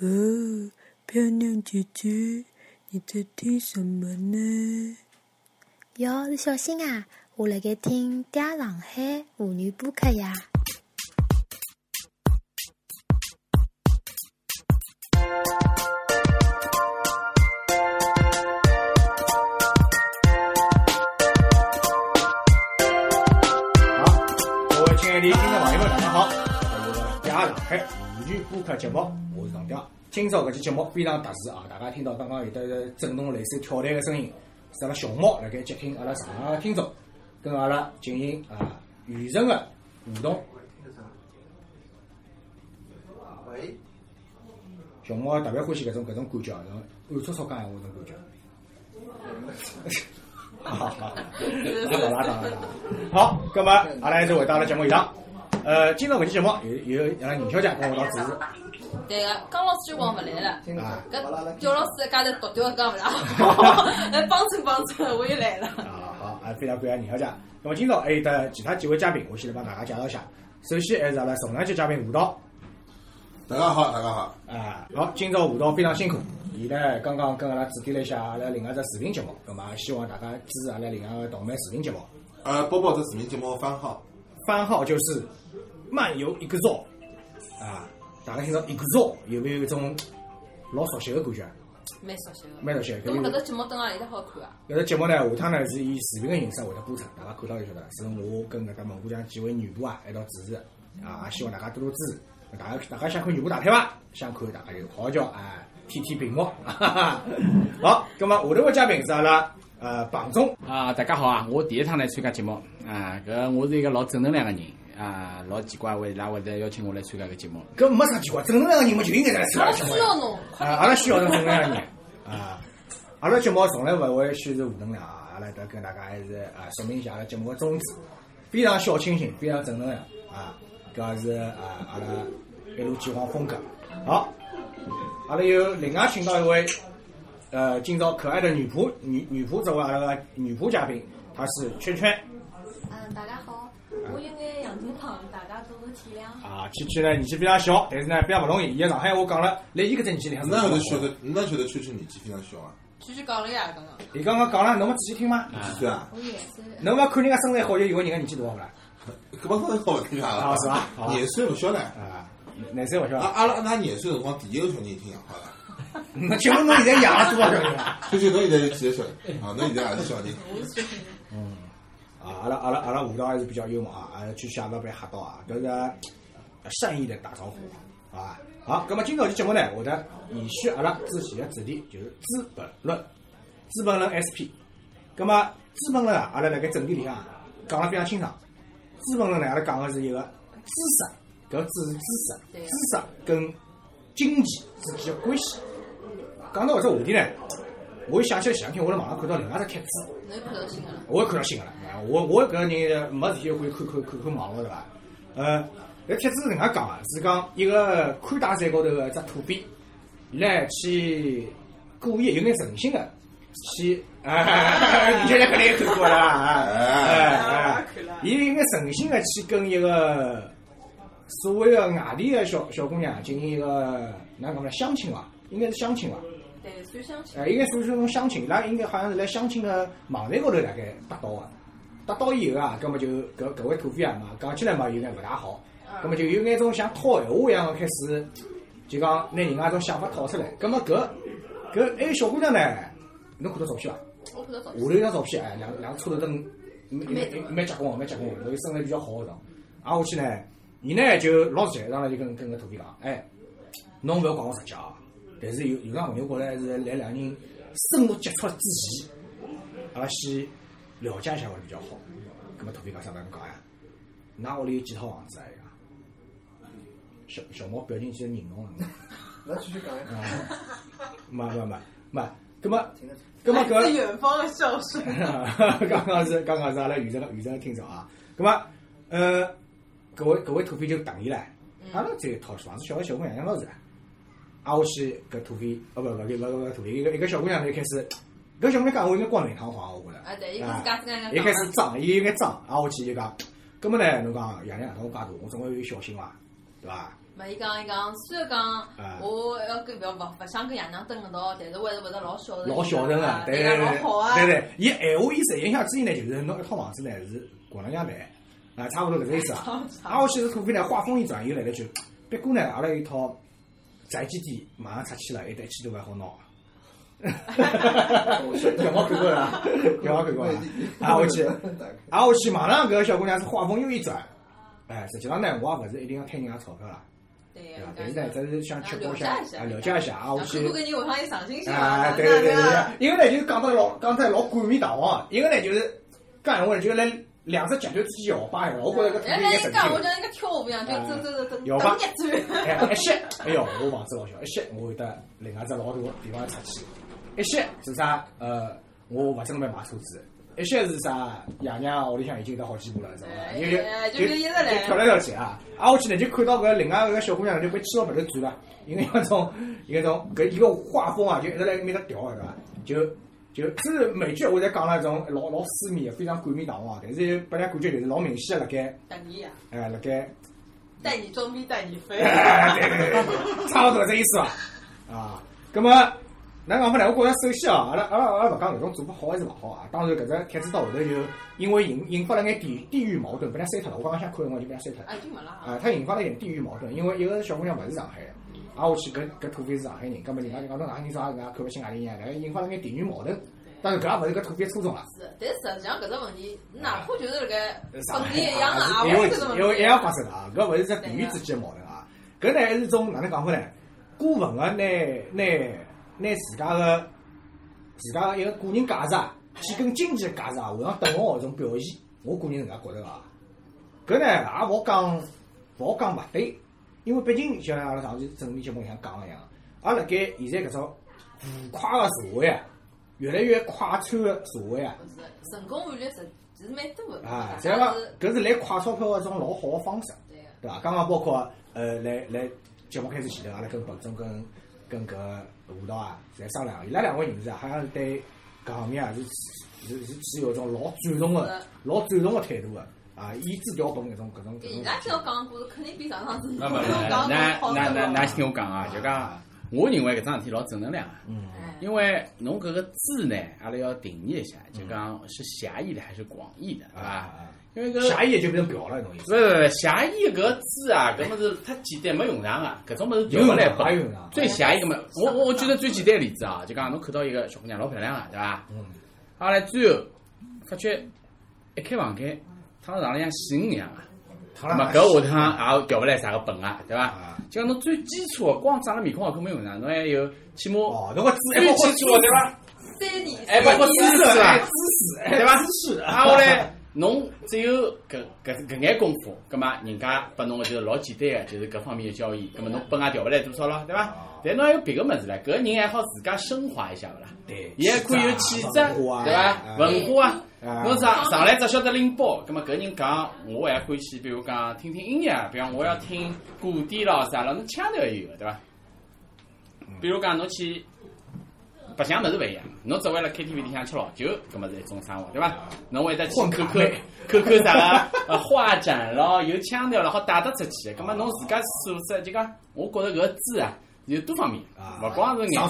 哦，漂亮姐姐，你在听什么呢？哟，是小新啊，我辣盖听《嗲上海妇女播客》呀。好，各位亲爱的听众朋友们，大家好！我是《嗲上海妇女播客》节目，我是唐嗲。今朝搿期节目非常特殊啊！大家听到刚刚有得震动类似跳台个声音，是阿拉熊猫辣盖接听阿拉上海个听众，跟阿拉进行啊远程个互动。喂，熊猫特别欢喜搿种搿种感觉，然后暗搓搓讲闲话搿种感觉。好 好 好，拉倒拉倒拉倒。好，葛末阿拉还是回到阿拉节目现场。呃，今朝搿期节目有有阿拉宁小姐跟我一道主持。对个，江老师就光勿来了，啊搿焦老师一家头独钓讲勿啦，来帮衬帮衬，我又来了。啊，好，啊，非常感谢宁小姐。那么今朝还有得其他几位嘉宾，我先来帮大家介绍一下。首先还是阿拉重量级嘉宾吴导，大家好，大家好。啊，好，今朝吴导非常辛苦，伊呢刚刚跟阿拉指点了一下阿拉另外一只视频节目，那么希望大家支持阿拉另外一个动漫视频节目。呃，包包这视频节目番号，番号就是漫游一个 z 啊，大家听到一个 z 有没有一种老熟悉的感觉？蛮熟悉个。蛮熟悉咁搿只节目等下里得好看啊？搿只节目呢，下趟呢是以视频的形式会得播出，大家看到就晓得，是我跟搿搭蒙古疆几位女播啊一道主持的啊，也希望大家多多支持。大家大家想看女播大片伐？想看大家就好好叫啊，天天屏幕。好，葛末下头个嘉宾是阿拉呃榜总啊，大家好啊！我第一趟来参加节目啊，搿我是一个老正能量个人啊，老奇怪为伊拉会得邀请我来参加搿节目。搿没啥奇怪，正能量个人嘛就应该来参加我节目需要侬，啊，阿拉需要正能量个人啊。阿拉节目从来勿会宣传负能量啊，阿拉得跟大家还是啊说明一下阿拉节目个宗旨，非常小清新，非常正能量啊，搿是啊阿拉一路计划风格。好，阿拉有另外请到一位呃今朝可爱的女仆女女仆作为阿拉个女仆嘉宾，她是圈圈嗯，大家好，我有眼洋头胖，大家多多体谅。啊，圈圈呢年纪比较小，但是呢比较不容易，伊个上海话讲了，来伊搿只年纪里向是哪晓得晓晓得，哪晓得圈圈年纪非常小啊？蛐蛐讲了呀，刚刚。伊刚刚讲了，侬没仔细听吗？几岁啊？我也是，侬勿看人家身材好，就以为人家年纪大勿啦？搿帮人好勿听啊？啊是吧廿岁勿晓得。啊，廿岁勿晓得。阿阿拉阿廿岁辰光，第一个小人已经养好了。那请问侬现在养了多少小人啊？圈圈，侬现在有几个小人？啊，侬现在也是小人。啊，阿拉阿拉阿拉舞蹈还是比较幽默啊，阿拉去下不被吓到啊，搿是善意的打招呼，好吧？好，葛么今朝期节目呢，会得延续阿拉之前的主题，就是《资本论》，《资本论 SP》。葛么《资本论》啊，阿拉辣盖正题里向讲了非常清爽，《资本论》呢，阿拉讲的是一个知识，搿知是知识，知识跟经济之间的关系。讲到搿只话题呢，我又想起来前两天我辣网上看到另外一只帖子。侬又看到新个了？我也看到新个了，啊我我搿个人没事体会看看看看网络对伐？呃，搿帖子是能介讲个，是讲一个宽带山高头个一只土鳖，伊唻去故意有眼诚心个去，哎，你现在肯定也看过了啊，哎哎，伊有眼诚心个去跟一个所谓个外地个小小姑娘进行一个哪讲呢相亲伐？应该是相亲伐？对，算相亲。哎，应该属于是种相亲，伊拉应该好像是来相亲个网站高头大概搭到个，搭到以后啊，葛么就搿搿位土匪啊嘛，讲起来嘛有眼勿大好，葛么就有眼种像套闲话一样个开始，就讲拿人家种想法套出来，葛么搿搿还有小姑娘呢，侬看到照片伐？我看到照下头一张照片，哎，两两个车头灯，蛮蛮蛮结棍个，蛮结棍个，身材比较好个种，挨下去呢，伊呢就老实，上来就跟跟搿土匪讲，哎，侬勿要讲我实际啊，但是有有桩问题，我觉着是来两人深入接触之前，阿拉先了解一下会比较好。葛么土匪讲啥物事侬讲呀？㑚屋里有几套房子啊？伊讲，小小猫表情其实凝重了。那继续讲呀。啊，没没没没，葛么葛么搿。远方的笑声。刚刚是刚刚是阿拉雨辰雨辰的听众啊，咁么呃，各位各位土匪就同意唻，阿拉这一套房子小个小姑娘养老是唻，挨下去搿土匪哦勿勿搿勿勿土匪一个一个小姑娘就开始，搿小姑娘讲我应该冠冕堂皇我觉着，啊，对，伊是家自家一开始装，伊有眼装，挨下去就讲，葛么呢侬讲爷娘养到我介大，我总归有小心伐，对伐？没伊讲伊讲，虽然讲啊我要跟勿要勿勿想跟爷娘蹲一道，但是我还是会得老孝顺，老孝顺啊个，对对伊对对老好啊，对对，伊闲话意思影响之意呢，就是侬一套房子呢是滚了两万，啊，差勿多搿个意思啊。挨下去是土匪呢，话锋一转，又来了句，不过呢，阿拉有一套宅基地马上拆迁了，还得一千多万好拿。小猫看过了，小猫看过了。挨下去，挨下去，马上搿个小姑娘是话锋又一转，哎，实际上呢，我也勿是一定要贪人家钞票啦，对对伐？个但是呢，只是想确保了一下，解啊，了解一下，啊，我去看。看搿人下趟有上进心啊，啊，对对对一个呢就是讲得老讲得老冠冕堂皇，一个呢就是讲闲话呢，就是来两只脚头之间摇摆，我觉着搿土人匪应该神家一讲，我经。像一个跳舞一样，就走走走走，摇摆蹬一转。哎，一歇，哎呦，我房子老小，一歇我会得另外一只老大个地方出去。一些是啥？呃，我勿准备买车子。一些是啥？爷娘屋里向已经有得好几部了，是伐？哎因为哎就就一直来就跳来跳去啊！挨下去呢，就看到搿另外一个小姑娘就被气到勿头转了，因为那种一个种搿一个画风啊，就一直辣埃面搭调，对伐？就就这美剧我在讲了种老老私密，非常冠冕堂皇，但是拨人家感觉就是老明显的辣盖等你呀，哎辣盖。带你装逼带你飞。哎，对对对对，差不多这意思吧。啊，葛么，哪讲法呢？我觉着首先啊，阿拉阿拉阿拉勿讲搿种做法好还是勿好啊。当然，搿只帖子到后头就因为引引发了眼地地域矛盾，被人家删脱了。我刚刚想看辰光就被人家删脱了。啊，已经没了啊。啊，它引发了一点地域矛盾，因为一个小姑娘勿是上海的，挨下去搿搿土匪是上海人，葛末人家就讲侬上海人啥人家看勿起外地人，搿引发了眼地域矛盾。当然，搿也勿是搿土匪初衷啦。是，但实际上搿只问题，哪怕就是辣盖上海本地一样啊，也会有这种，因为一样发生的啊，搿勿是只地域之间的矛盾啊，搿呢还是种哪能讲法呢？过分个拿拿拿自家个自家个一个个人价值啊，去跟经济价值啊画上等号的一种表现，我个人是搿能介觉着个啊。搿呢也勿好讲勿好讲勿对，因为毕竟就像阿拉上期正面节目里向讲个一样，阿辣盖现在搿种浮夸个社会啊，越来越快餐个社会啊。是成功案例实其实蛮多个，啊，大这样讲搿是来快钞票个一种老好个方式，对个。对伐？刚刚包括呃，来来节目开始前头，阿拉跟彭总跟跟搿吴导啊，侪商量，伊拉两位人士啊，好像是对搿方面啊是是是持有一种老赞同个、老赞同个态度个啊，以资调动搿种搿种搿种伊拉听我讲故事，肯定比上趟子 那么，讲那好那那那那听我讲啊，就讲，我认为搿桩事体老正能量啊。嗯，因为侬搿个字呢，阿拉要定义一下，就讲是狭义的还是广义的，对伐？啊，因为搿下一页就变成表了，侬意思？不是勿是狭义搿个字啊，搿么子太简单没用场个，搿种物事调有勿来用场，有本。用场。最狭义个嘛，我我我举个最简单个例子啊，就讲侬看到一个小姑娘老漂亮个，对伐？嗯，后来最后发觉一开房间，躺在床里像死人一样啊。躺了那么搿下趟也调勿来啥个本啊，对伐啊？就讲侬最基础个，光长了面孔好看没用场，侬还有起码哦，侬个姿最基础个对伐？三年还包括姿势是吧？姿势，对伐？知识，啊，我来侬只有搿搿搿眼功夫，葛末人家拨侬个就是老简单个，就是搿方面个交易，葛末侬本也调勿来多少咯，对伐？但侬还有别个物事唻，搿人还好自家升华一下勿啦？对，伊还可以有气质，对伐？文化啊。啊侬上上来只晓得拎包，葛末搿人讲，我还欢喜，比如讲听听音乐，比方我要听古典咯啥咯，侬腔调也有个，对伐？比如讲侬去白相物事勿一样，侬只为了 KTV 里向吃老酒，搿么是一种生活，对伐？侬会得去混看看咖妹看看啥个 呃画展咯，有腔调了，好带得出去。搿么侬自家素质就讲，我觉着搿个字啊有多方面。啊，勿光是眼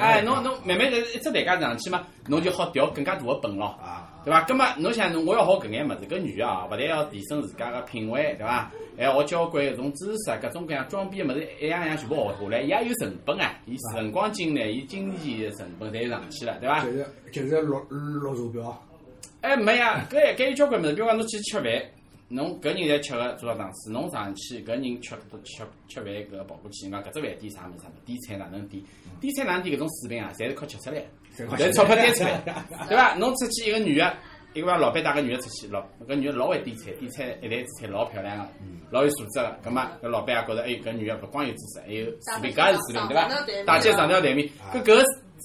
哎，侬侬慢慢在一只台阶上去嘛，侬就好调更加大个本咯。啊，对伐？葛末侬想，侬我要学搿眼物事，搿女个啊，勿但要提升自家个品味，对伐？还要学交关搿种知识啊，各种各样装逼个物事，一样样全部学下来，伊也有成本啊，伊辰光精力、伊金钱成本侪上去了，对伐就？是就是落落手表，哎，没呀，搿搿有交关物事，比如讲侬去吃饭，侬搿人在吃个做了档次，侬上去搿人吃吃吃饭搿跑过去，讲搿只饭店啥物事啥物事，点菜哪能点？点菜哪能点搿种水平啊，侪是靠吃出来的。侪钞票点出来，对伐？侬出去一个女个，一个老板带个女个出去，老搿女个老会点菜，点菜一台子菜老漂亮个，老有素质个。葛末搿老板也觉着，哎，搿女个勿光有知识，还有水平，搿也是水平，对伐？大家上条台面，搿搿个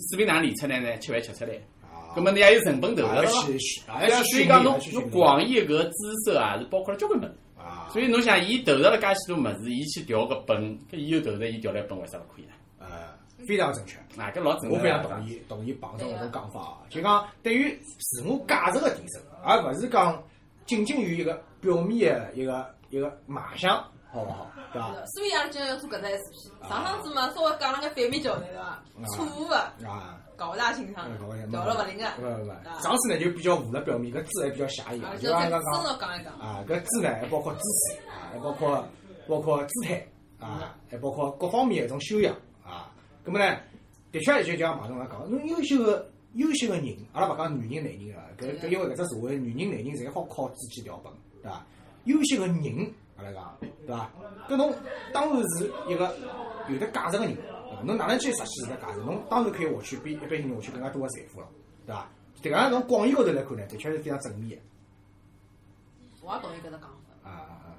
水平哪能练出来呢？吃饭吃出来，葛末你也有成本投入了所以讲侬侬广义搿个知识啊，是包括了交关物事。啊，所以侬想，伊投入了介许多物事，伊去调个本，搿伊有投入，伊调来本为啥勿可以呢？呃，非常正确。啊，搿老正我非常同意同意彭总搿种讲法啊，就讲对于自我价值个提升，而勿是讲仅仅于一个表面的一个一个卖相，好勿好？对伐？所以阿拉今朝要做搿只 SP。上趟子嘛，稍微讲了个反面教材对伐？错误个，啊，搞勿大清爽嗯，搞了勿灵个。勿勿勿，上次呢就比较浮了表面，搿字还比较狭义啊，就深入讲一讲。啊，搿字呢还包括姿势啊，还包括包括姿态啊，还包括各方面的一种修养啊。葛么呢，的确就像马总来讲，侬优秀个优秀个人，阿拉勿讲女人男人啊，搿搿因为搿只社会女人男人侪好靠自己调本，对伐？优秀个人，阿拉讲，对伐？搿侬当然是一个有得价值个人，啊侬哪能去实现搿价值？侬当然可以获取比一般性人获取更加多个财富了，对伐？迭个从广义高头来看呢，的确是非常正面个。我也同意搿只讲法。啊啊啊！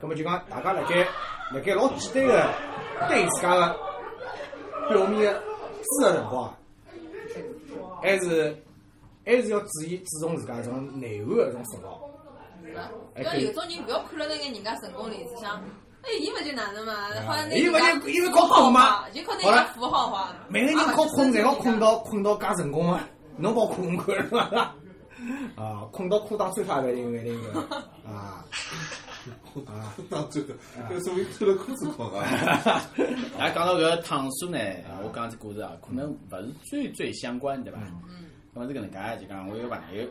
咁么就讲大家辣盖辣盖老简单个对自家个表面个知个辰光啊，还是还是要注意注重自家搿种内涵个搿种塑造。还可以搿有种人勿要看了那眼人家成功例子，想，哎，伊勿就哪能嘛？好像伊勿就伊是靠困嘛就靠那个符号化。每个人靠困，侪好困到困到介成功嘛，侬好困困是伐？啊，困到裤裆穿脱勿定勿定个啊啊！当这 个，搿说明穿了裤子困啊！哎，讲到搿躺数呢，我讲只故事啊，可能勿是最最相关，对伐？嗯。咁么是搿能介，就讲我有个朋友，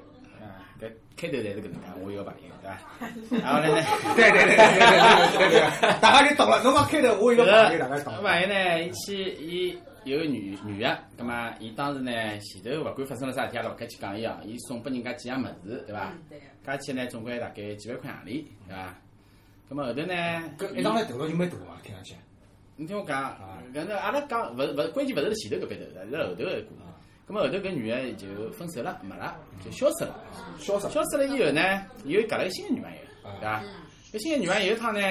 开头侪是搿能介，我一个朋友，对伐？然后呢，对对对对对对对，大家就懂了。侬讲开头，我一个朋友，大家懂。我朋友呢，伊去伊有个女女个，葛末伊当时呢，前头勿管发生了啥事体，阿拉勿敢去讲伊哦。伊送拨人家几样物事，对伐？加起来总归大概几万块洋钿，对伐？葛末后头呢，搿一上来投入就蛮大嘛，听上去。你听我讲，搿那阿拉讲勿勿，关键勿是前头搿笔头，是后头个。咁么后头搿女个就分手了，没了，就消失了。消失。消失了以后呢，又夹了个新个女朋友，对伐？搿新个女朋友有一趟呢，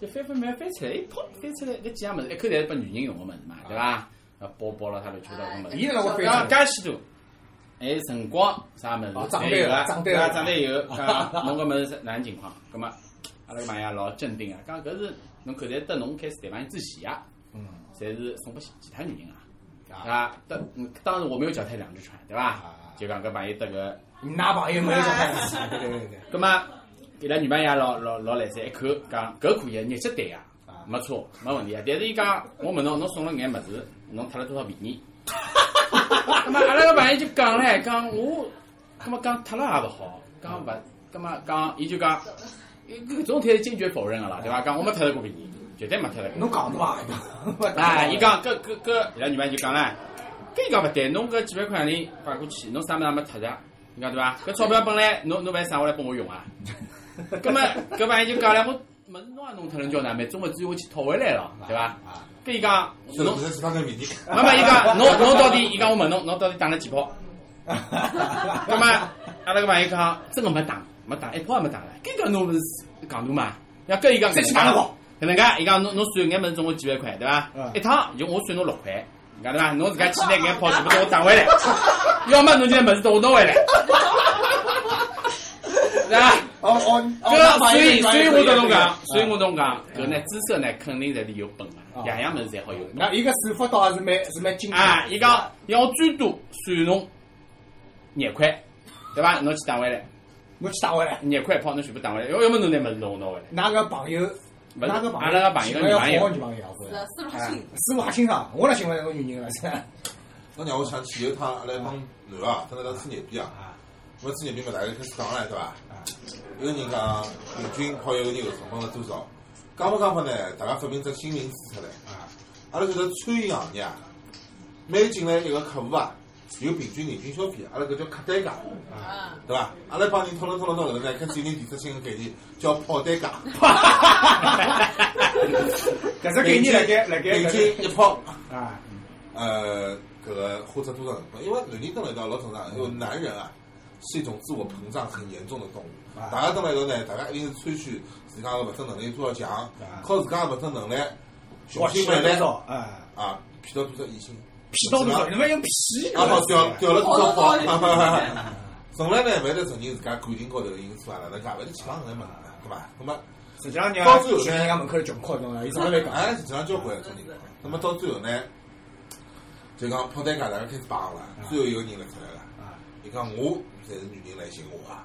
就翻翻翻翻出来，一泡翻出来，搿几样物事一口侪是拨女人用个物事嘛，对伐？呃，包包了他乱七八糟个物事，伊哪能会讲翻介许多，还有辰光啥物事哦，账侪有个，单了账单对伐？了账单有，讲侬搿物事是哪能情况？葛末阿拉个朋友老镇定啊，讲搿是侬口袋得侬开始谈朋友之前啊，嗯侪是送拨其其他女人啊。啊，当嗯当时我没有脚踏两只船，对伐？就讲搿朋友得个，㑚朋友没有脚踏两只船。对对对对。葛末 伊拉女朋友也老老老来三，一看讲搿可以，日脚对啊，没错，没问题啊。但是伊讲，我问侬，侬送了眼物事，侬脱了多少便宜？葛末阿拉个朋友就讲唻，讲我，葛末讲脱了也勿好，讲勿，葛末讲伊就讲，搿种态度坚决否认个啦，对伐？讲我没贪了过便宜，绝对没脱了过。侬讲的伐？哎，伊讲搿搿搿，伊拉女朋友就讲唻，搿伊讲勿对，侬搿几万块钿发过去，侬啥物事也没脱着，伊讲对伐？搿钞票本来侬侬万省下来拨我用啊，葛末搿朋友就讲了，我物事侬也弄脱了，叫哪办？总勿至于我去讨回来了，对伐？搿伊讲侬，是是其他个问题。妈妈伊讲侬侬到底，伊讲我问侬，侬到底打了几炮？葛末阿拉个朋友讲，真个没打，没打，一炮也没打了。搿讲侬勿是戆大嘛？要搿伊讲搿能介，搿能介，伊讲侬侬算眼物事总共几万块，对伐？一趟就我算侬六块，伐？侬自家去拿眼跑全部给我打回来，要么侬就拿物事给我拿回来，对伐？哦哦，搿所以所以我跟侬讲，所以我跟侬讲，搿呢姿色呢肯定侪是有本个，样样物事侪好有。那伊个手法倒还是蛮是蛮精啊，伊讲要最多算侬廿块，对伐？侬去打回来，我去打回来。廿块炮侬全部打回来，要要么侬拿物事弄拿回来。哪个朋友？勿是哪个朋友？阿拉个朋友个女要朋友好女朋友，思路还新。思路还清爽，我哪寻勿着侬女人了是？侬让我想起有一趟阿拉一帮男个啊，蹲辣搭吃热边啊，我吹牛逼嘛，大家开始讲了，对伐？有个人讲平均泡一个人后成本是多少？讲法讲法呢，大家发明只新名词出来。阿拉搿个餐饮行业啊，每进来一个客户啊，有平均人均消费，阿拉搿叫客单价，啊，对伐？阿拉帮人讨论讨论到后头呢，开始有人提出新个概念，叫跑单价。搿只概念辣盖辣盖平均一泡啊，呃，搿个花出多少成本？因为男人蹲辣一道老正常，因为男人啊是一种自我膨胀很严重的动物。大家蹲辣一道呢，大家一定是吹嘘自家个物质能力有多少强，靠自家个物质能力，雄心万来少啊啊，骗到多少异性，骗到多少？你们用骗？啊，好掉掉了多少炮？从来呢，勿会得承认自家感情高头个因素啊，哪能介，勿会得去讲搿能物事，对伐？那么实际上人到最后呢，人家门口穷哭，侬伊从来没讲。哎，实际上交关种人。那么到最后呢，就讲泡单价大家开始绑了，最后一个人来出来了。伊讲我才是女人来寻我啊，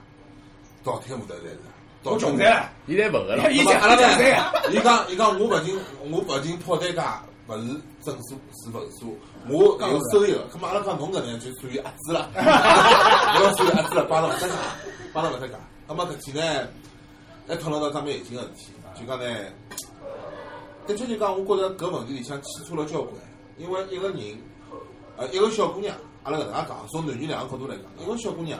到天下头才是。我穷噻了，现在勿个了。以前阿拉不这呢样？伊讲伊讲我勿仅我勿仅跑单价，勿是整数是份数，我有收益个。咁么阿拉讲侬搿能就属于压制了，要属于压制了，帮了勿搭界，帮了勿搭界。咁么搿天呢，还讨论到桩蛮有劲个事体，就讲呢，的确就讲，我觉着搿问题里向牵扯了交关，因为一个人，呃，一个小姑娘，阿拉搿能介讲，从男女两个角度来讲，一个小姑娘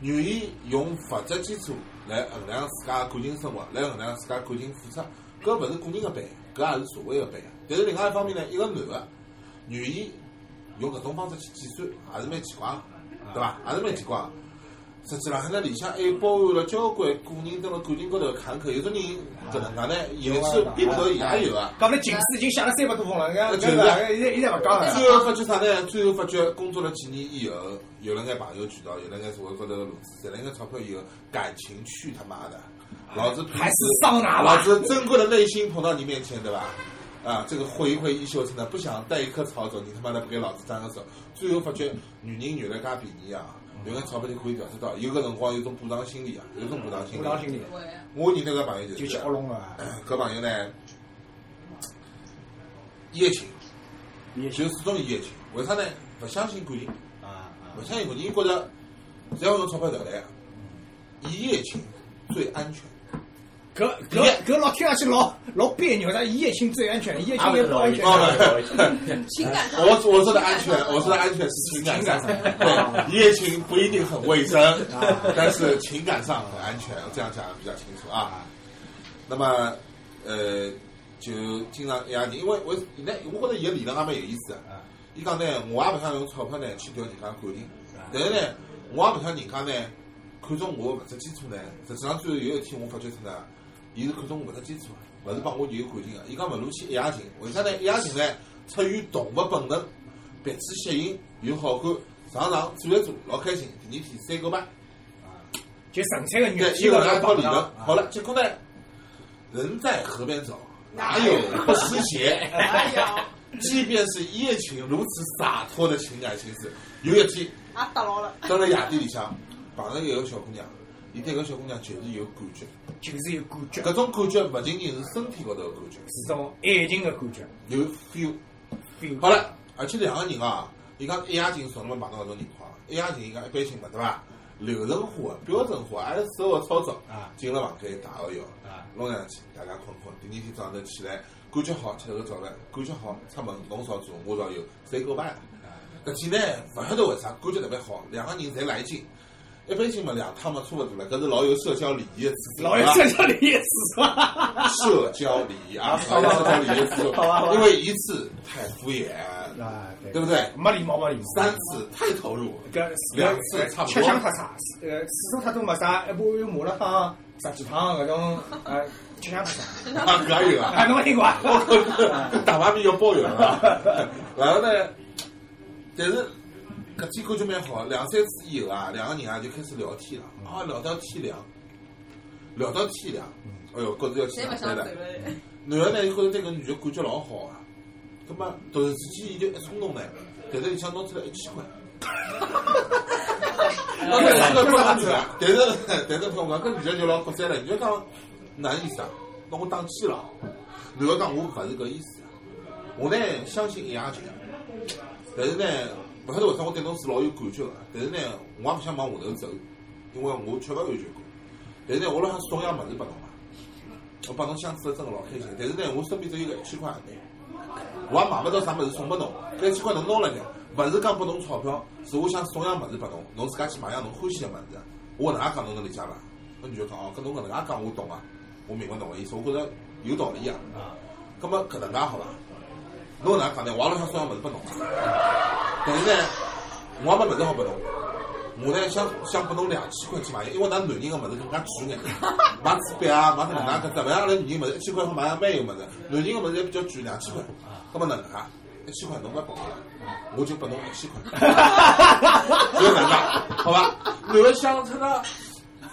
愿意用物质基础来衡量自家感情生活，来衡量自家感情付出，搿勿是个人个悲，搿也是社会个悲。但是另外一方面呢，一个男个愿意用搿种方式去计算，也是蛮奇怪个，对伐？也是蛮奇怪个。实际浪海呢，里向还有包含了交关个人蹲辣感情高头个坎坷。有种人搿能介呢，也是并头也有个。讲了近视已经写了三百多封了，搿就是现在现在勿讲了。最后发觉啥呢？最后发觉工作了几年以后，有了眼朋友渠道，有了眼社会高头个路子，赚了眼钞票以后，感情去他妈的，老子还是桑拿吧老子珍贵的内心捧到你面前，对吧？啊，这个挥一挥衣袖子呢，不想带一颗草走，你他妈的不给老子张个手。最后发觉女人原来越便宜啊，有眼钞票就可以调得到，有个辰光有种补偿心理啊，有种补偿心理。补偿心理我认得个朋友就就是去恶弄了，搿朋友呢，一夜情，也就始终一夜情。为啥呢？勿相信感情，啊啊勿相信感情，伊觉着只要用钞票调来，一夜情最安全。搿搿搿老听上去老老别扭，但一夜情最安全，一夜情也不安全。哦，情感上 我我说的安全，我说的安全是情感上，对，一夜情不一定很卫生，但是情感上很安全，这样讲比较清楚啊。那么，呃，就经常一夜情，因为为那我觉得伊个理论也蛮有意思的。伊讲呢，我也勿想用钞票呢去调人家感情，但是呢，我也勿想人家呢看中我个物质基础呢。实际上最后有一天我发觉出呢，伊是看中我物质基础，勿是帮我有感情个。伊讲勿如去一夜情，为啥呢？一夜情呢，出于动物本能，彼此吸引，有好感，上床做一做，老开心。第二天 say goodbye。就纯粹个肉，体个有两套理论。好了，结果呢，人在河边走，哪有不湿鞋？哎呀，即便是一夜情如此洒脱的情感形式，有一天也打牢了。到了夜店里向，碰着一个小姑娘，伊对搿小姑娘就是有感觉，就是有感觉，搿种感觉勿仅仅是身体高头个感觉，是种爱情个感觉。有 feel。feel 好了，而且两个人啊，伊讲一夜情从来没碰到搿种情况，一夜情伊讲一般性嘛，对伐？流程化、标准化，按所有操作啊进了房间打个药啊，弄上去，大家困困，第二天早上头起来，感觉好吃个早饭，感觉好出门，侬烧做，我烧油，say goodbye。搿天呢，勿晓得为啥感觉特别好，两个人侪来劲。一般性嘛，两趟嘛差勿多了，搿是老有社交礼仪的老有社交礼仪 是吧？社交礼仪啊，社交礼仪因为一次太敷衍，啊，对对不对？没礼貌没礼貌。三次太投入，搿两次差不多吃香太差，呃，次数太多没啥，一部有麻辣烫、炸鸡汤搿种，呃，吃香太差。啊，搿也有啊，啊。侬没听过啊？大排面要包邮啊。然后呢，但是搿天感觉蛮好，两三次以后啊，两个人啊就开始聊天了，啊，聊到天亮，聊到天亮，哎哟，觉着要去谁上班了。男的呢，就觉着对搿女的感觉老好啊，葛末突然之间伊就一冲动呢，袋子里向拿出来一千块。拿出来一千块拨搿女的，但是 但是朋友讲，搿女的就老国三了，女的讲哪意思啊？拿我打气了。男的讲我勿是搿意思，我呢相信一夜情，但是呢，勿晓得为啥我对侬是老有感觉个，但是呢，我也勿想往下头走，因为我缺乏安全感。但是呢，我老想送样物事拨侬嘛。我帮侬相处的真个老开心，但是呢，我身边只有个一千块钿，我也买勿到啥物事送拨侬，搿一千块侬拿了呢，勿是讲拨侬钞票，是我想送样物事拨侬，侬自家去买样侬欢喜个物事。我搿能介讲侬能理解伐？搿女的讲哦，搿侬搿能介讲我懂啊，我明白侬个意思，我觉着有道理啊。葛末搿能介好伐？侬哪讲呢，我也老想送样物事拨侬，但是呢，我也没物事好拨侬。我呢想想拨侬两千块去买，因为㑚男人个物事更加贵眼，买纸笔啊，买搿能介搿只，勿像阿拉女人物事一千块好买样蛮有物事，男人个物事还比较贵，两千块。葛末哪能介？一千块侬勿要拨我了，我就拨侬一千块，就搿能介，好伐？男个想出了，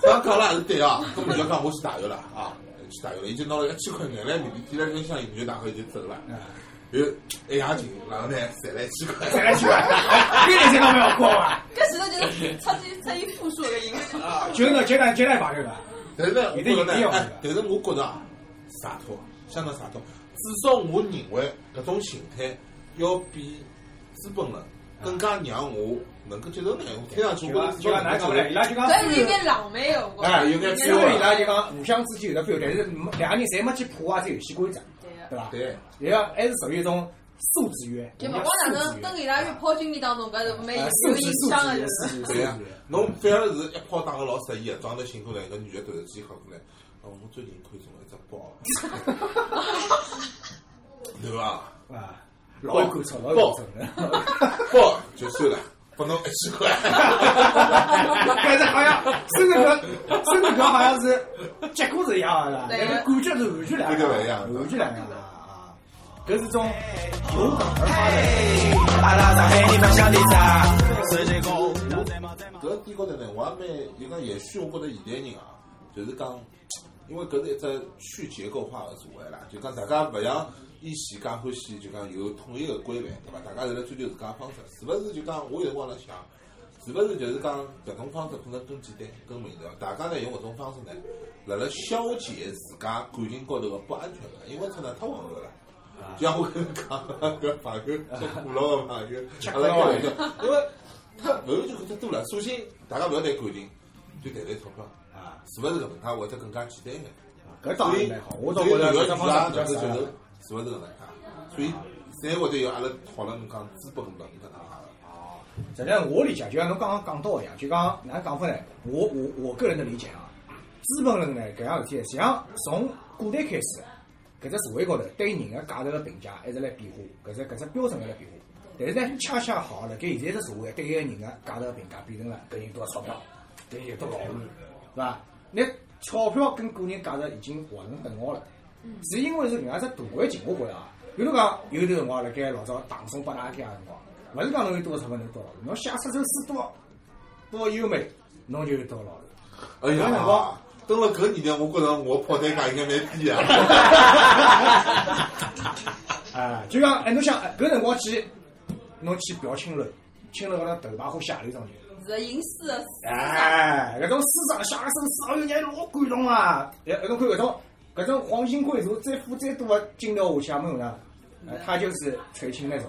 刚讲了也是对啊，搿么女的讲我去打油了啊，去打油了，伊就拿了一千块眼来面点了根香烟，女的打开就走了。有一夜情，然后呢，赚了一千块，再来去吧，比你这个没有过啊！搿石头就是超级超级复数个音。啊，就那接待接待朋友的，但是呢，我有的觉得呢，有的，但是我觉着啊，洒脱，相当洒脱。至少我认为搿种形态要比资本人更加让我能够接受呢。我听上去我觉得至就讲少能够接受哪讲呢？伊。拉就讲有眼浪漫哦，哎有眼虽然伊拉就讲互相之间有得 feel，但是两个人侪没去破坏这游戏规则，对伐？对，伊拉还是属于一种素质约，就勿光哪能跟伊拉约泡军里当中，搿是没有影素响的，就是。对呀，侬反而是一炮打个老适意个，装得辛苦来，搿女的突然之间喊过来，哦，我最近看中了一只包，对伐？啊，老有感触，老有感触的。包就算了，拨侬一千块。但是好像甚至搿甚至搿好像是结果是一样的，但是感觉是完全两感觉不一样完全两样的啊！搿是种有感而发的。搿点高头呢，我也蛮就讲，也许我觉着现代人啊，就是讲，因为搿是一只去结构化的社会啦，就讲大家勿像以前介欢喜，就讲有统一个规范，对伐？大家侪辣追求自家方式，是勿是？就讲我有辰光辣想，是勿是就是讲搿种方式可能更简单、更明了？大家呢用搿种方式呢，辣辣消解自家感情高头个不安全感，因为真的太混乱了。就像我跟侬讲，搿朋友吃苦劳个朋友，阿拉开玩笑，因为他朋友就搿只多了，索性大家勿要谈感情，就谈谈钞票，啊，是勿是搿能介会得更加简单一眼？搿当然蛮好，我倒所以觉得搿方式比较就是。勿是搿能介？所以才会得有阿拉讨论讲资本论搿能介个。实际上我理解，就像侬刚刚讲到一样，就讲哪能讲法呢？我我我个人的理解啊，资本论呢搿样事体，实际上从古代开始，搿只社会高头对人的价值的评价一直来变化，搿只搿只标准一直来变化。但是呢，恰恰好辣盖现在的社会，对一个人的价值的评价变成了搿人多少钞票，搿人有多老实，是伐？那钞票跟个人价值已经划成等号了。是因为是搿样只大环境，我觉着啊，比如讲有段辰光辣盖老早唐宋八大家个辰光，勿是讲侬有多少钞票侬多老实，侬写出首诗多多优美，侬就有多老实。哎有辰光呀，登了搿年代，我觉着我炮弹价应该蛮低啊。啊，就讲哎，侬想哎搿辰光去，侬去嫖青楼，青楼高头头牌花写了一张去。是个吟哎，搿种诗上写个首诗，哎哟，人老感动啊！哎，侬看搿种搿种皇亲贵族再付再多的金条下去也没用的，哎，他就是垂青那种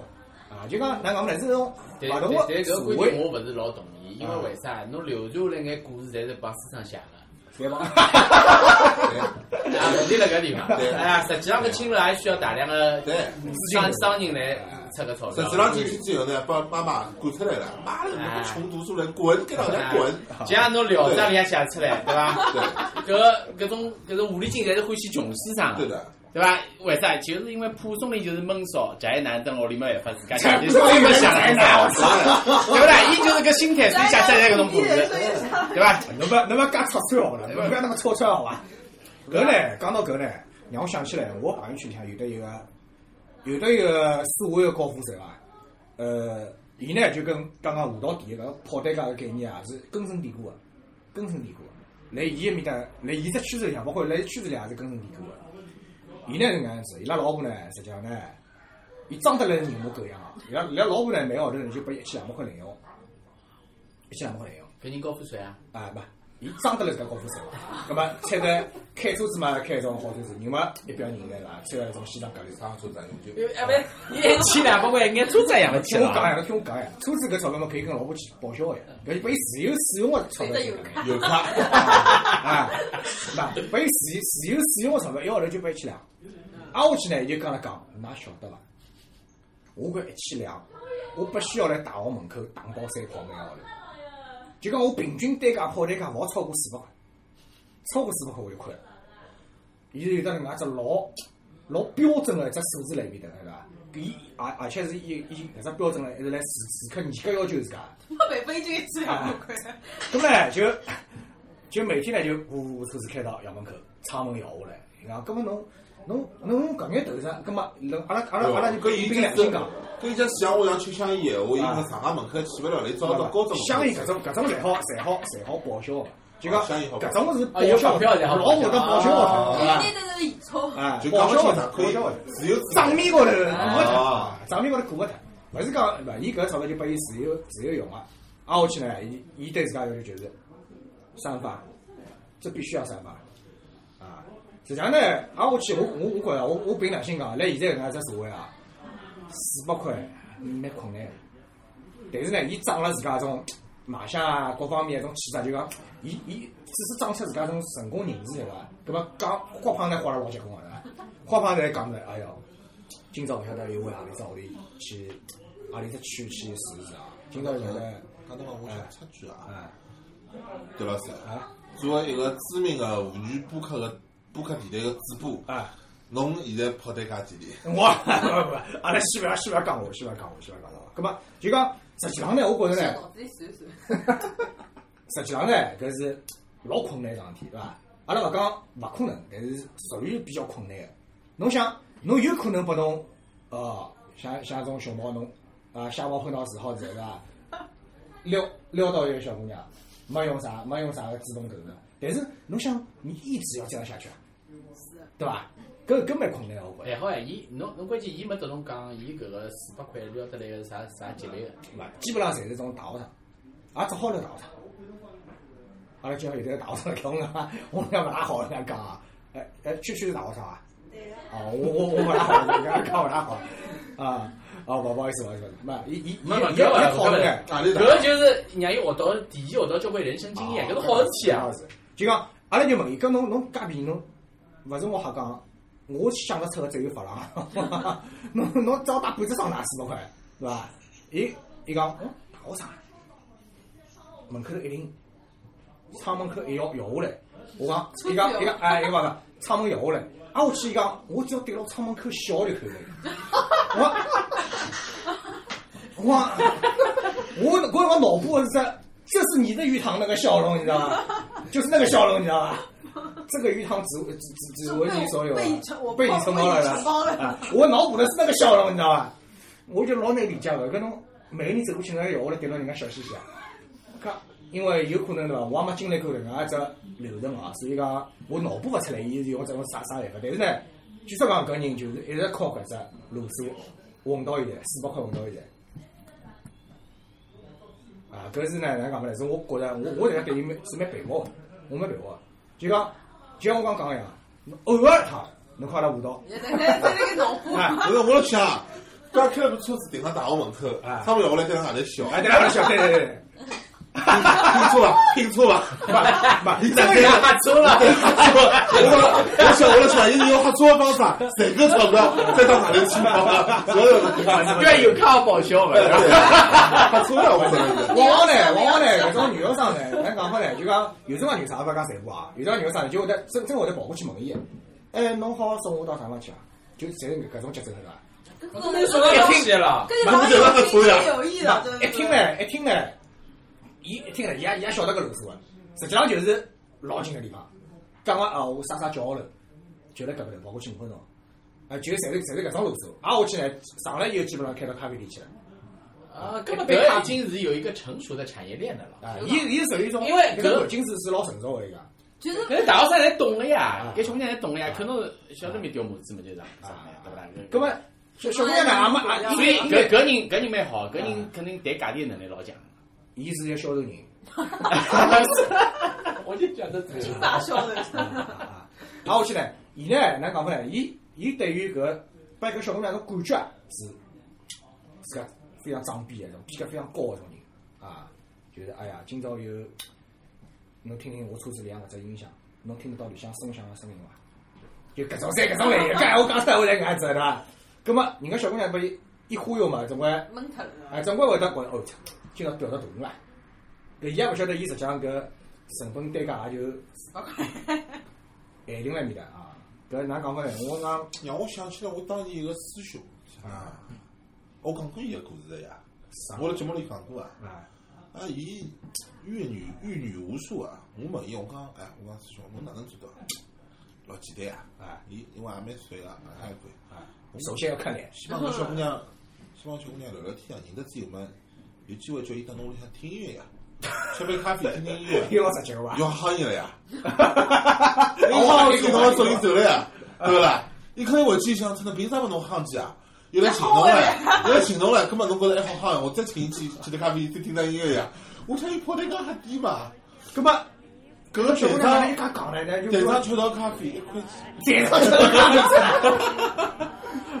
啊，就讲哪讲呢？是这种但勿同的但但搿社会个观点，我勿是老同意，因为为啥？侬留下来眼故事，侪是帮书上写的。对伐？啊，问题辣搿地方。对哎呀，实际上搿青楼还需要大量的对，商商人来出个钞票。实际上进去之后呢，把妈妈赶出来了，妈了，那个穷读书人，滚，给老娘滚！就像侬聊章里向写出来，对伐？对，搿搿种搿种狐狸精侪是欢喜穷思想的，对的。对伐？为啥？就是因为蒲松龄就是闷骚，宅男蹲屋里没办法自家写，所以没写来拿，对不啦？伊就是个心态，所以写出来搿种故事，对伐？侬勿侬勿讲戳穿好了，侬勿要那么戳穿好伐？搿呢，讲到搿呢，让我想起来，我朋友圈里向有得一个有得一个所谓的高富帅啊，呃，伊呢就跟刚刚舞蹈第一个炮弹价个概念啊是根深蒂固的，根深蒂固的。来伊埃面搭，来伊只圈子里向，包括来圈子里也是根深蒂固的。伊呢是搿样子，伊拉老婆呢，实际上呢，伊装得来人模狗样啊。伊拉伊拉老婆呢，每个号头呢就拨伊一千两百块零用，一千两百块零用。搿人高富帅啊，啊，勿，伊装得来搿个高富帅。葛末踩着开车子嘛，开一种好车子，人嘛一表人来啦，穿了一种西装革履。上车咱就哎勿是，一千两百块，眼车子一样的听我讲呀，听我讲呀，车子搿钞票嘛可以跟老婆去报销个呀，搿就拨伊自由使用个钞票就可以。有卡，啊，那拨伊自由自由使用个钞票，一个号头就拨伊一千两。挨下去呢，伊就跟阿拉讲，㑚晓得伐？我搿一千两，我不需要来大学门口打包三炮每个号头。就讲我平均单价跑单价勿好超过四百块，超过四百块我就亏了。伊是有得能介只老老标准个一只数字辣面搭个，对伐？伊而而且是伊伊搿只标准呢，一直来时时刻严格要求自家。我北非就一千两百块。咁呢就就每天呢就呜呜车子开到校门口，窗门摇下来，伊讲，咁么侬侬侬搿眼头上，葛末侬阿拉阿拉阿拉就搿已凭经是良心讲，搿已经像我像吃香烟闲话，伊搿上海门口去勿了，你招到高中香烟搿种搿种才好才好才好报销个，就讲搿种是报销票老会得报销的，对伐？那都是现钞。啊，就讲报销的，清爽可以报销的，自由账面高头过勿啊脱，账面高头过勿脱，勿是讲勿，伊搿钞票就拨伊自由自由用个，挨下去呢，伊伊对自家要求就是三发这必须要三八啊。实际上呢，挨下去我我我觉着我我凭良心讲，辣现在搿能介只社会啊，四百块蛮困难的。但是呢，伊长了自家种卖相啊，各方面一种气质，就讲，伊伊只是长出自家种成功人士对伐？搿么讲花胖呢花了老结棍个对伐？花胖在讲呢，哎哟，今朝勿晓得又回何里只屋里去，何里只区去试一试啊？今朝晓得，讲得话，我想插句啊，啊对老师，啊作为一个知名的妇女播客的播客电台个主播，啊！侬现在跑得介几里？我不不，阿拉先勿要先勿要讲我，先勿要讲我，先勿要讲我。葛末就讲，实际上呢，我觉着呢。脑子里算算。实际上呢，搿是老困难一桩事体，对伐？阿拉勿讲勿可能，但是属于比较困难个。侬想，侬有可能拨侬，哦，像像种熊猫侬，啊，瞎猫碰到死耗子，对伐？撩撩到一个小姑娘，没用啥，没用啥个主动头的，但是侬想，你一直要这样下去啊，对伐？搿搿蛮困难的，我觉着。还好哎，伊侬侬关键伊没得侬讲，伊搿个四百块撩得来个啥啥级别个。勿，基本上侪是种大学生，也只好了大学生。阿拉今朝有这个大学生跟我讲，我讲勿大好，人家讲啊，哎哎，区区是大学生啊？哦，我我我勿大好，人家讲勿大好啊。哦，勿不好意思，勿好意思，没，伊伊伊没没伊也搿好的呢，哪里搿个就是让伊学到提前学到交关人生经验，搿是好事体啊。就讲，阿拉就问伊，搿侬侬介便宜侬，勿是我瞎讲，我想得出个只有发廊，侬侬只要打半只桑拿四百块，是伐？伊伊讲，嗯，大学生，门口头一停，窗门口一摇摇下来，我讲，伊讲伊讲，哎，伊讲个窗门摇下来，挨下去伊讲，我只要对牢窗门口笑就可以了。我我我我我脑部是这，这是你的鱼塘那个笑容，你知道吗？就是那个笑容，你知道吧？这个鱼塘只只只只为你所有啊被你承我，被你承包了的啊！我脑补的是那个笑容，你知道吧？我就老难理解的，搿种每个人走过去，侬要摇下来对牢人家笑嘻嘻啊！搿因为有可能对伐？我还没经历过搿能介只流程啊，所以讲我脑补勿出来，伊是用这种啥啥办法。但是呢，据说讲搿人就是一直靠搿只路数混到现在，四百块混到现在。啊，搿是呢，哪能讲法呢？是我觉着，我我这个对伊蛮是蛮佩服的，我蛮佩服的。就讲，就像我刚讲一样，偶尔他侬看阿拉舞蹈，在在在那个脑部，啊，不是，我辣想，刚开了部车子停到大学门口啊，他们摇下来在那外头笑，哎，对啦，笑，对对对对，拼错吧，拼错吧，不，这个瞎走了，我我想我辣想，伊是用瞎错的方法，赚个钞票再到外头去嘛，所有的地方愿有看报销嘛。瞎错了，我真的往往呢，往往呢，搿种女学生呢，哪讲法呢？就讲有种讲女生，勿讲全部啊，有种女学生就会得真真会得跑过去问伊，哎，侬好送我到啥地方去啊？就侪是搿种节奏对伐？跟跟说到听了，跟老师是有意的，对一听呢，一听呢，伊一听呢，伊也伊也晓得搿路数个，实际上就是老近个地方，讲个啊，我啥啥叫号楼，就辣搿边头跑过去五分钟，啊，就侪是侪是搿种路数，挨下去呢，上来以后基本上开到咖啡店去了，啊，根本搿已经是有一个成熟的产业链的了。啊，伊伊属于一种，因为搿搿个环境是是老成熟个一个，就是搿大学生侪懂了呀啊，搿小姑娘侪懂了呀，可能晓得没掉母子嘛，就是啊，对伐？葛末小小姑娘嘛，也没也，所以搿搿人搿人蛮好，搿人肯定谈价钿能力老强。伊是一个销售人，我就觉得这个大笑的，啊，挨下去呢，伊呢，哪讲法呢？伊伊对于搿拨搿小姑娘个感觉啊是是个非常装逼个，种逼格非常高个种人啊，就是哎呀，今朝有侬听听我车子里向搿只音响，侬听得到里向声响个声音伐？就搿种噻，搿种类型，搿我讲出来我才搿样子对伐？葛末人家小姑娘拨伊一忽悠嘛，总归闷脱了。哎，总归会得觉着哦，操今朝钓到大鱼啦。搿伊也勿晓得伊实际上搿成本单价也就限定了面搭啊。搿哪讲法呢？我讲让我想起来我当年一个师兄啊，我讲过伊个故事个呀，我辣节目里讲过啊。啊，啊，伊阅女阅女无数啊！我问伊，我讲，哎，我讲师兄，侬哪能做到？老简单啊！啊伊因为也蛮帅个，也还可以。啊，首先要看脸。希望搿小姑娘，希望小姑娘聊聊天啊，认得之后嘛，有机会叫伊到侬屋里向听音乐呀，吃杯咖啡听听音乐，有老实劲个伐？要吓伊了呀！我好伊跟侬走伊走了呀，对勿啦？伊可能回去想，侬凭啥么侬夯记啊？又来寻侬了，又来寻侬了，根本侬觉着还好夯，我再请伊去吃点咖啡，再听点音乐呀。我想伊跑得介还低嘛？葛末搿个小队一家长，讲来呢，就队长吃到咖啡一块钱。队长吃到咖啡。